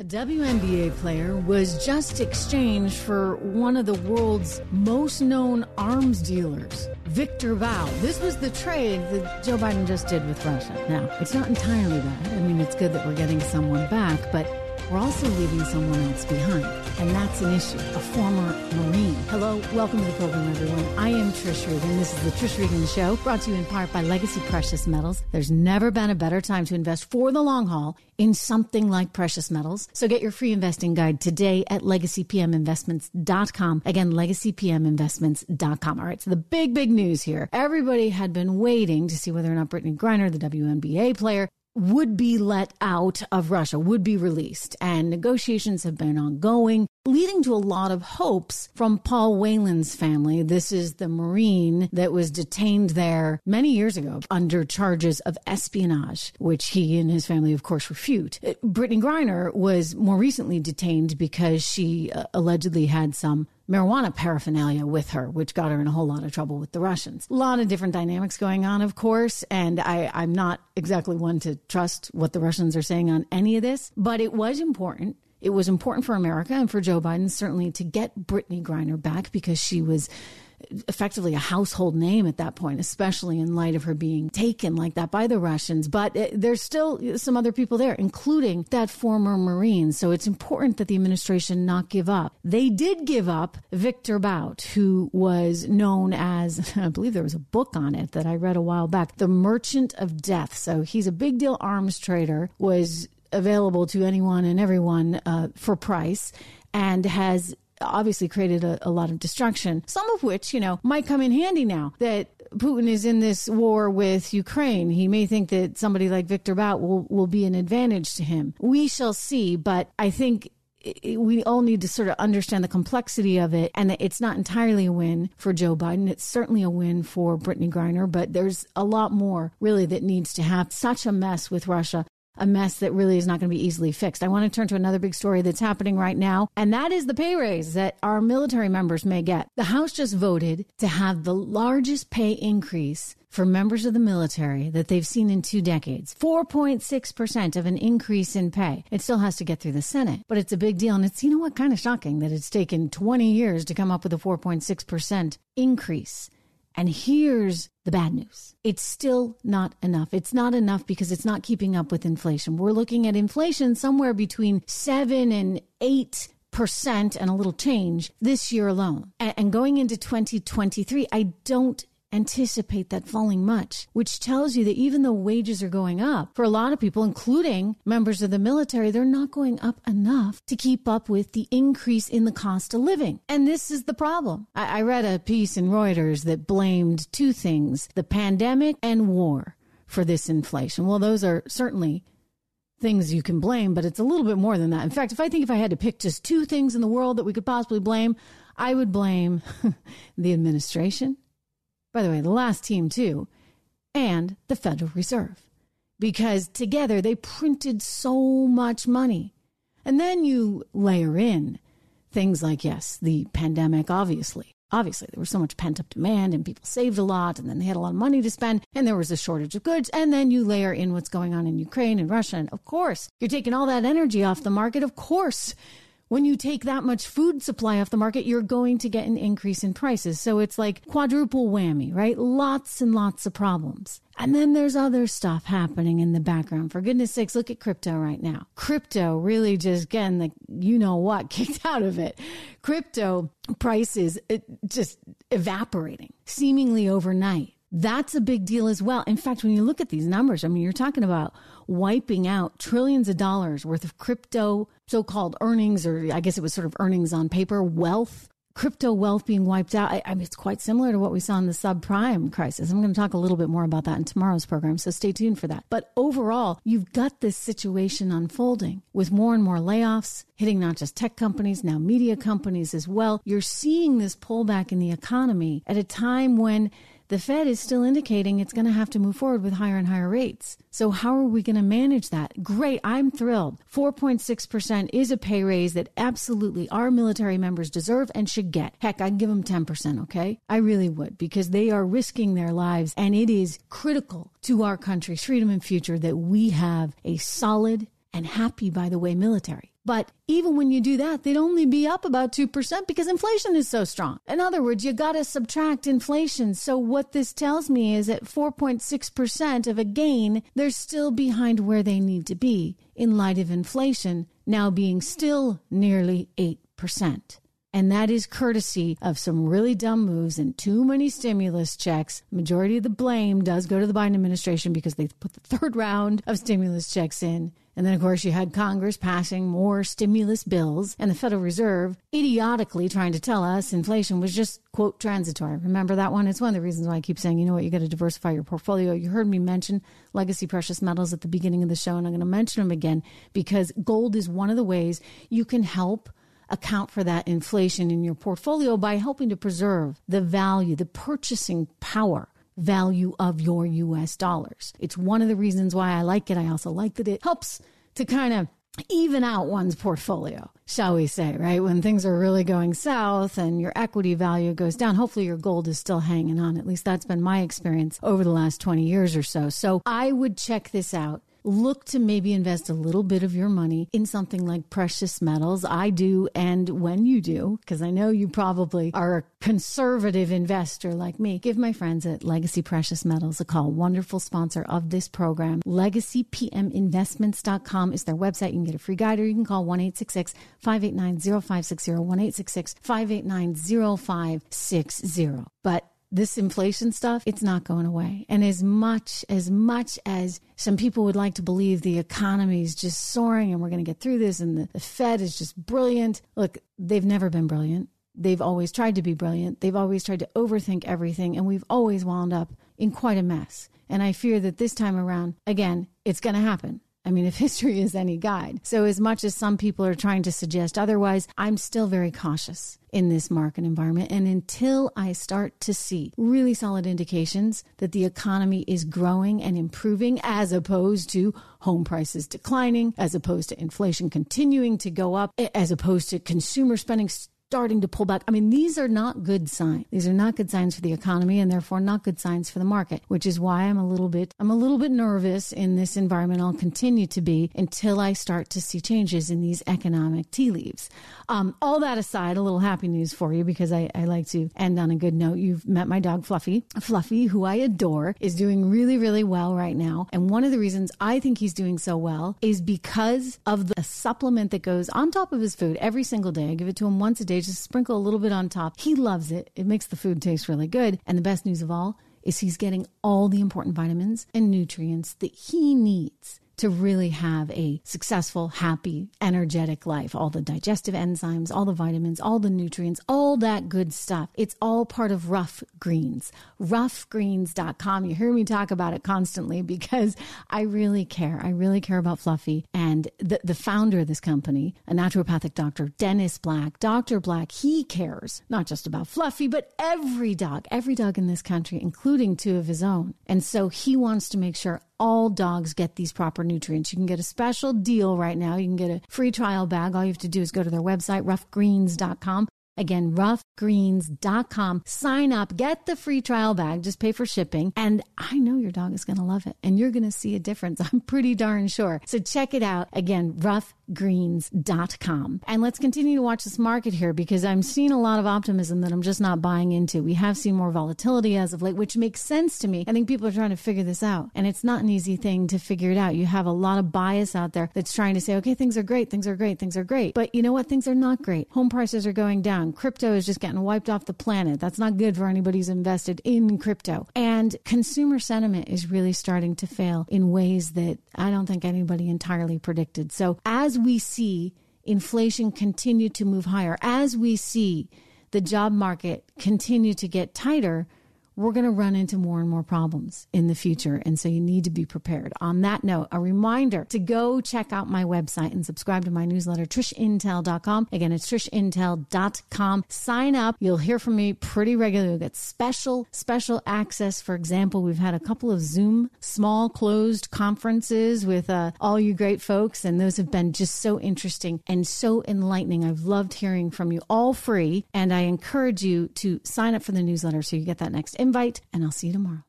A WNBA player was just exchanged for one of the world's most known arms dealers, Victor Bout. This was the trade that Joe Biden just did with Russia. Now, it's not entirely bad. I mean, it's good that we're getting someone back, but we're also leaving someone else behind. And that's an issue, a former Marine. Hello, welcome to the program, everyone. I am Trish Regan. This is the Trish Regan Show, brought to you in part by Legacy Precious Metals. There's never been a better time to invest for the long haul in something like precious metals. So get your free investing guide today at legacypminvestments.com. Again, legacypminvestments.com. All right, so the big, big news here. Everybody had been waiting to see whether or not Brittney Griner, the WNBA player, would be let out of Russia, would be released. And negotiations have been ongoing, leading to a lot of hopes from Paul Whelan's family. This is the Marine that was detained there many years ago under charges of espionage, which he and his family, of course, refute. Brittany Brittney Griner was more recently detained because she uh, allegedly had some marijuana paraphernalia with her, which got her in a whole lot of trouble with the Russians. A lot of different dynamics going on, of course, and I, I'm not exactly one to trust what the Russians are saying on any of this, but it was important. It was important for America and for Joe Biden, certainly, to get Brittney Griner back because she was effectively a household name at that point, especially in light of her being taken like that by the Russians. But uh, there's still some other people there, including that former Marine. So it's important that the administration not give up. They did give up Victor Bout, who was known as, I believe there was a book on it that I read a while back, The Merchant of Death. So he's a big deal arms trader, was available to anyone and everyone uh, for price and has obviously created a, a lot of destruction, some of which, you know, might come in handy now that Putin is in this war with Ukraine. He may think that somebody like Victor Bout will, will be an advantage to him. We shall see, but I think we all need to sort of understand the complexity of it and that it's not entirely a win for Joe Biden. It's certainly a win for Brittney Griner, but there's a lot more really that needs to happen. Such a mess with Russia a mess that really is not going to be easily fixed. I want to turn to another big story that's happening right now, and that is the pay raise that our military members may get. The House just voted to have the largest pay increase for members of the military that they've seen in two decades 4.6% of an increase in pay. It still has to get through the Senate, but it's a big deal. And it's, you know what, kind of shocking that it's taken 20 years to come up with a 4.6% increase. And here's the bad news. It's still not enough. It's not enough because it's not keeping up with inflation. We're looking at inflation somewhere between seven and eight percent and a little change this year alone. And going into 2023, I don't anticipate that falling much, which tells you that even though wages are going up, for a lot of people, including members of the military, they're not going up enough to keep up with the increase in the cost of living. And this is the problem. I, I read a piece in Reuters that blamed two things the pandemic and war for this inflation. Well, those are certainly things you can blame, but it's a little bit more than that. In fact, if I think if I had to pick just two things in the world that we could possibly blame, I would blame the administration by the way, the last team too, and the Federal Reserve. Because together they printed so much money. And then you layer in things like, yes, the pandemic, obviously. Obviously, there was so much pent up demand and people saved a lot and then they had a lot of money to spend and there was a shortage of goods. And then you layer in what's going on in Ukraine and Russia. And of course, you're taking all that energy off the market. Of course, when you take that much food supply off the market, you're going to get an increase in prices. So it's like quadruple whammy, right? Lots and lots of problems. And then there's other stuff happening in the background. For goodness sakes, look at crypto right now. Crypto really just getting the you know what kicked out of it. Crypto prices just evaporating seemingly overnight. That's a big deal as well. In fact, when you look at these numbers, I mean, you're talking about wiping out trillions of dollars worth of crypto so called earnings, or I guess it was sort of earnings on paper, wealth, crypto wealth being wiped out. I, I mean, it's quite similar to what we saw in the subprime crisis. I'm going to talk a little bit more about that in tomorrow's program, so stay tuned for that. But overall, you've got this situation unfolding with more and more layoffs hitting not just tech companies, now media companies as well. You're seeing this pullback in the economy at a time when the Fed is still indicating it's going to have to move forward with higher and higher rates. So how are we going to manage that? Great. I'm thrilled. 4.6% is a pay raise that absolutely our military members deserve and should get. Heck, I'd give them 10%. Okay. I really would because they are risking their lives and it is critical to our country's freedom and future that we have a solid and happy, by the way, military But even when you do that, they'd only be up about 2% because inflation is so strong. In other words, you got to subtract inflation. So what this tells me is at 4.6% of a gain, they're still behind where they need to be in light of inflation now being still nearly 8%. And that is courtesy of some really dumb moves and too many stimulus checks. Majority of the blame does go to the Biden administration because they put the third round of stimulus checks in. And then, of course, you had Congress passing more stimulus bills and the Federal Reserve idiotically trying to tell us inflation was just, quote, transitory. Remember that one? It's one of the reasons why I keep saying, you know what, you got to diversify your portfolio. You heard me mention legacy precious metals at the beginning of the show, and I'm going to mention them again because gold is one of the ways you can help account for that inflation in your portfolio by helping to preserve the value, the purchasing power value of your US dollars. It's one of the reasons why I like it. I also like that it helps to kind of even out one's portfolio, shall we say, right? When things are really going south and your equity value goes down, hopefully your gold is still hanging on. At least that's been my experience over the last 20 years or so. So I would check this out look to maybe invest a little bit of your money in something like precious metals. I do. And when you do, because I know you probably are a conservative investor like me, give my friends at Legacy Precious Metals a call. Wonderful sponsor of this program. LegacyPMInvestments.com is their website. You can get a free guide or you can call 1 589 0560. 1 589 0560. But this inflation stuff, it's not going away. And as much, as much as some people would like to believe the economy is just soaring and we're going to get through this and the, the Fed is just brilliant, look, they've never been brilliant. They've always tried to be brilliant. They've always tried to overthink everything. And we've always wound up in quite a mess. And I fear that this time around, again, it's going to happen. I mean, if history is any guide. So, as much as some people are trying to suggest otherwise, I'm still very cautious in this market environment. And until I start to see really solid indications that the economy is growing and improving, as opposed to home prices declining, as opposed to inflation continuing to go up, as opposed to consumer spending starting to pull back. I mean, these are not good signs. These are not good signs for the economy and therefore not good signs for the market, which is why I'm a little bit, I'm a little bit nervous in this environment. I'll continue to be until I start to see changes in these economic tea leaves. Um, all that aside, a little happy news for you because I, I like to end on a good note. You've met my dog Fluffy. Fluffy, who I adore, is doing really, really well right now. And one of the reasons I think he's doing so well is because of the supplement that goes on top of his food every single day. I give it to him once a day just sprinkle a little bit on top. He loves it. It makes the food taste really good. And the best news of all is he's getting all the important vitamins and nutrients that he needs to really have a successful, happy, energetic life. All the digestive enzymes, all the vitamins, all the nutrients, all that good stuff. It's all part of Ruff Greens. Ruffgreens.com. You hear me talk about it constantly because I really care. I really care about Fluffy. And the, the founder of this company, a naturopathic doctor, Dennis Black, Dr. Black, he cares not just about Fluffy, but every dog, every dog in this country, including two of his own. And so he wants to make sure all dogs get these proper nutrients. You can get a special deal right now. You can get a free trial bag. All you have to do is go to their website, ruffgreens.com. Again, ruffgreens.com. Sign up, get the free trial bag, just pay for shipping. And I know your dog is going to love it and you're going to see a difference. I'm pretty darn sure. So check it out. Again, Ruff greens.com. And let's continue to watch this market here because I'm seeing a lot of optimism that I'm just not buying into. We have seen more volatility as of late, which makes sense to me. I think people are trying to figure this out. And it's not an easy thing to figure it out. You have a lot of bias out there that's trying to say, okay, things are great, things are great, things are great. But you know what? Things are not great. Home prices are going down. Crypto is just getting wiped off the planet. That's not good for anybody who's invested in crypto. And consumer sentiment is really starting to fail in ways that I don't think anybody entirely predicted. So as we see inflation continue to move higher, as we see the job market continue to get tighter, we're going to run into more and more problems in the future. And so you need to be prepared. On that note, a reminder to go check out my website and subscribe to my newsletter, trishintel.com. Again, it's trishintel.com. Sign up. You'll hear from me pretty regularly. You'll get special, special access. For example, we've had a couple of Zoom small closed conferences with uh, all you great folks. And those have been just so interesting and so enlightening. I've loved hearing from you all free. And I encourage you to sign up for the newsletter so you get that next invite, and I'll see you tomorrow.